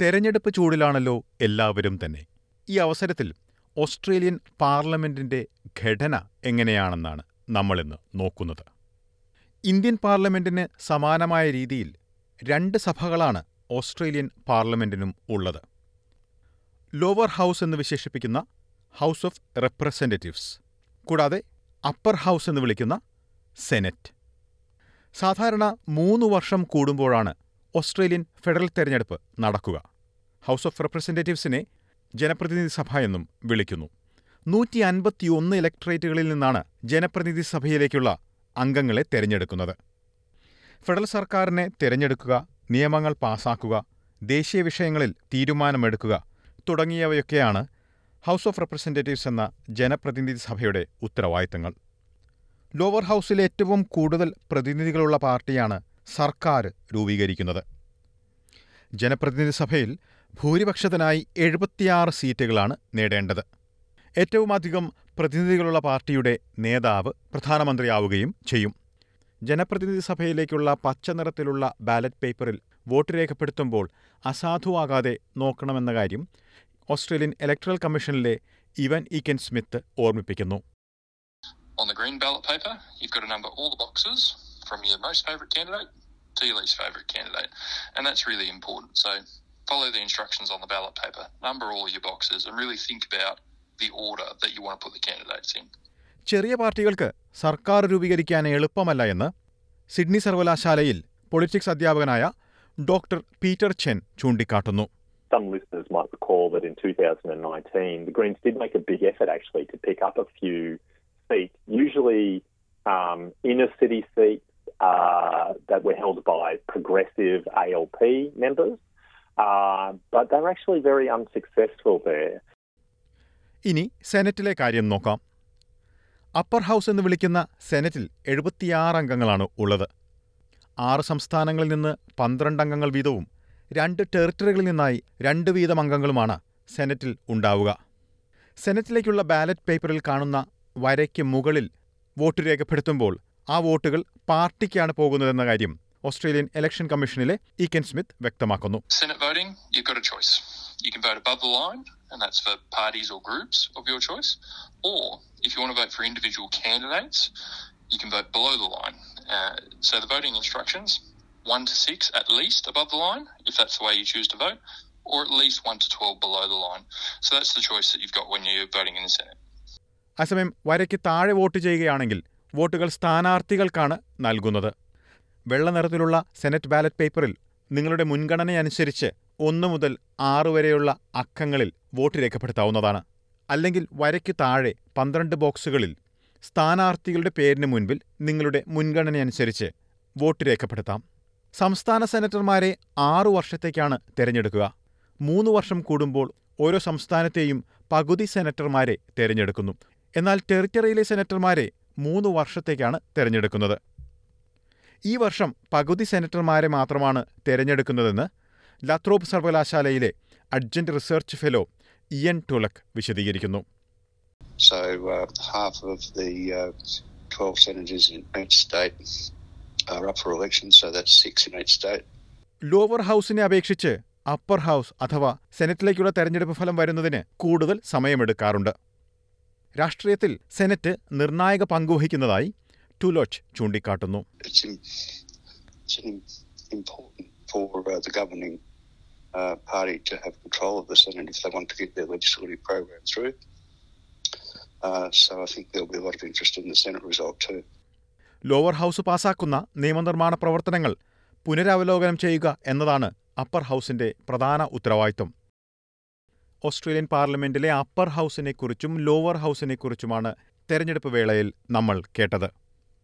തെരഞ്ഞെടുപ്പ് ചൂടിലാണല്ലോ എല്ലാവരും തന്നെ. ഈ അവസരത്തിൽ ഓസ്ട്രേലിയൻ പാർലമെന്റിന്റെ ഘടന എങ്ങനെയാണെന്നാണ് നമ്മളിന്ന് നോക്കുന്നത്. ഇന്ത്യൻ പാർലമെന്റിന് സമാനമായ രീതിയിൽ രണ്ട് സഭകളാണ് ഓസ്ട്രേലിയൻ പാർലമെന്റിനും ഉള്ളത്. ലോവർ ഹൗസ് എന്ന് വിശേഷിപ്പിക്കുന്ന ഹൗസ് ഓഫ് റെപ്രസെന്റേറ്റീവ്സ് കൂടാതെ അപ്പർ ഹൗസ് എന്ന് വിളിക്കുന്ന സെനറ്റ്. സാധാരണ മൂന്ന് വർഷം കൂടുമ്പോഴാണ് ഓസ്ട്രേലിയൻ ഫെഡറൽ തെരഞ്ഞെടുപ്പ് നടക്കുക. ഹൗസ് ഓഫ് റെപ്രസെന്റേറ്റീവ്സിനെ ജനപ്രതിനിധി സഭ എന്നും വിളിക്കുന്നു. നൂറ്റി അൻപത്തിയൊന്ന് ഇലക്ട്രേറ്റുകളിൽ നിന്നാണ് ജനപ്രതിനിധി സഭയിലേക്കുള്ള അംഗങ്ങളെ തെരഞ്ഞെടുക്കുന്നത്. ഫെഡറൽ സർക്കാരിനെ തെരഞ്ഞെടുക്കുക നിയമങ്ങൾ പാസാക്കുക ദേശീയ വിഷയങ്ങളിൽ തീരുമാനമെടുക്കുക തുടങ്ങിയവയൊക്കെയാണ് ഹൗസ് ഓഫ് റെപ്രസെന്റേറ്റീവ്സ് എന്ന ജനപ്രതിനിധി സഭയുടെ ഉത്തരവാദിത്തങ്ങൾ. ലോവർ ഹൗസിൽ ഏറ്റവും കൂടുതൽ പ്രതിനിധികളുള്ള പാർട്ടിയാണ് സർക്കാർ രൂപീകരിക്കുന്നത്. ജനപ്രതിനിധി സഭയിൽ ഭൂരിപക്ഷത്തിനായി എഴുപത്തിയാറ് സീറ്റുകളാണ് നേടേണ്ടത്. ഏറ്റവുമധികം പ്രതിനിധികളുള്ള പാർട്ടിയുടെ നേതാവ് പ്രധാനമന്ത്രിയാവുകയും ചെയ്യും. ജനപ്രതിനിധി സഭയിലേക്കുള്ള പച്ച നിറത്തിലുള്ള ബാലറ്റ് പേപ്പറിൽ വോട്ട് രേഖപ്പെടുത്തുമ്പോൾ അസാധുവാകാതെ നോക്കണമെന്ന കാര്യം ഓസ്ട്രേലിയൻ ഇലക്ട്രൽ കമ്മീഷനിലെ ഇവൻ ഈക്കൻ സ്മിത്ത് ഓർമ്മിപ്പിക്കുന്നു. On the green ballot paper, you've got to number all the boxes. from your most favourite candidate to your least favourite candidate. And that's really important. So follow the instructions on the ballot paper, number all your boxes, and really think about the order that you want to put the candidates in. ചെറിയ പാർട്ടികൾക്ക് സർക്കാർ രൂപീകരിക്കാൻ എളുപ്പമല്ല എന്ന് Sydney സർവകലാശാലയിൽ politics അധ്യാപകനായ doctor Peter Chen ചൂണ്ടിക്കാട്ടുന്നു Some listeners might recall that in 2019, the Greens did make a big effort actually to pick up a few seats, usually um, inner city seats uh, that were held by progressive ALP members, uh, but they were actually very unsuccessful there. ഇനി സെനറ്റിലെ കാര്യം നോക്കാം. Upper house എന്ന് വിളിക്കുന്ന സെനറ്റിൽ എഴുപത്തിയാറ് അംഗങ്ങളാണ് ഉള്ളത്. ആറ് സംസ്ഥാനങ്ങളിൽ നിന്ന് പന്ത്രണ്ട് അംഗങ്ങൾ വീതവും രണ്ട് ടെറിട്ടറികളിൽ നിന്നായി രണ്ട് വീതം അംഗങ്ങളുമാണ് സെനറ്റിൽ ഉണ്ടാവുക. സെനറ്റിലേക്കുള്ള ബാലറ്റ് പേപ്പറിൽ കാണുന്ന വരയ്ക്ക് മുകളിൽ വോട്ട് രേഖപ്പെടുത്തുമ്പോൾ ആ വോട്ടുകൾ പാർട്ടിക്കാണ് പോകുന്നതെന്ന കാര്യം ഓസ്ട്രേലിയൻ ഇലക്ഷൻ കമ്മീഷനിലെ ഇ കെൻ സ്മിത്ത് വ്യക്തമാക്കുന്നു. You can vote above the line, and that's for parties or groups of your choice. Or if you want to vote for individual candidates, you can vote below the line. Uh, so the voting instructions, one to six at least above the line, if that's the way you choose to vote, or at least one to 12 below the line. So that's the choice that you've got when you're voting in the Senate. അസമയം വരയ്ക്ക് താഴെ vote ചെയ്യുകയാണെങ്കിൽ വോട്ടുകൾ സ്ഥാനാർത്ഥികൾക്കാണ് നൽകുന്നത്. വെള്ള നിറത്തിലുള്ള senate ballot പേപ്പറിൽ നിങ്ങളുടെ മുൻഗണനയനുസരിച്ച് ഒന്ന് മുതൽ ആറ് വരെയുള്ള അക്കങ്ങളിൽ വോട്ട് രേഖപ്പെടുത്താവുന്നതാണ്. അല്ലെങ്കിൽ വരയ്ക്ക് താഴെ പന്ത്രണ്ട് ബോക്സുകളിൽ സ്ഥാനാർത്ഥികളുടെ പേരിന് മുൻപിൽ നിങ്ങളുടെ മുൻഗണനയനുസരിച്ച് വോട്ട് രേഖപ്പെടുത്താം. സംസ്ഥാന സെനറ്റർമാരെ ആറു വർഷത്തേക്കാണ് തിരഞ്ഞെടുക്കുക. മൂന്ന് വർഷം കൂടുമ്പോൾ ഓരോ സംസ്ഥാനത്തെയും പകുതി സെനറ്റർമാരെ തിരഞ്ഞെടുക്കുന്നു. എന്നാൽ ടെറിറ്ററിയിലെ സെനറ്റർമാരെ മൂന്ന് വർഷത്തേക്കാണ് തിരഞ്ഞെടുക്കുന്നത്. ഈ വർഷം പകുതി സെനറ്റർമാരെ മാത്രമാണ് തിരഞ്ഞെടുക്കുന്നതെന്ന് ലത്രോബ് സർവകലാശാലയിലെ adjunct research fellow Ian Tulloch വിശദീകരിക്കുന്നു. So uh, half of the uh, 12 senators in each state are up for election, so that's six in each state. Lower ഹൗസിനെ അപേക്ഷിച്ച് അപ്പർ ഹൗസ് അഥവാ സെനറ്റിലേക്കുള്ള തെരഞ്ഞെടുപ്പ് ഫലം വരുന്നതിന് കൂടുതൽ സമയമെടുക്കാറുണ്ട്. രാഷ്ട്രീയത്തിൽ സെനറ്റ് നിർണായക പങ്കുവഹിക്കുന്നതായി ടുലോച്ച് ചൂണ്ടിക്കാട്ടുന്നു. ലോവർ ഹൗസ് പാസാക്കുന്ന നിയമനിർമ്മാണ പ്രവർത്തനങ്ങൾ പുനരവലോകനം ചെയ്യുക എന്നതാണ് അപ്പർ ഹൗസിന്റെ പ്രധാന ഉത്തരവാദിത്വം. ഓസ്ട്രേലിയൻ പാർലമെന്റിലെ അപ്പർ ഹൗസിനെക്കുറിച്ചും ലോവർ ഹൗസിനെക്കുറിച്ചുമാണ് തെരഞ്ഞെടുപ്പ് വേളയിൽ നമ്മൾ കേട്ടത്.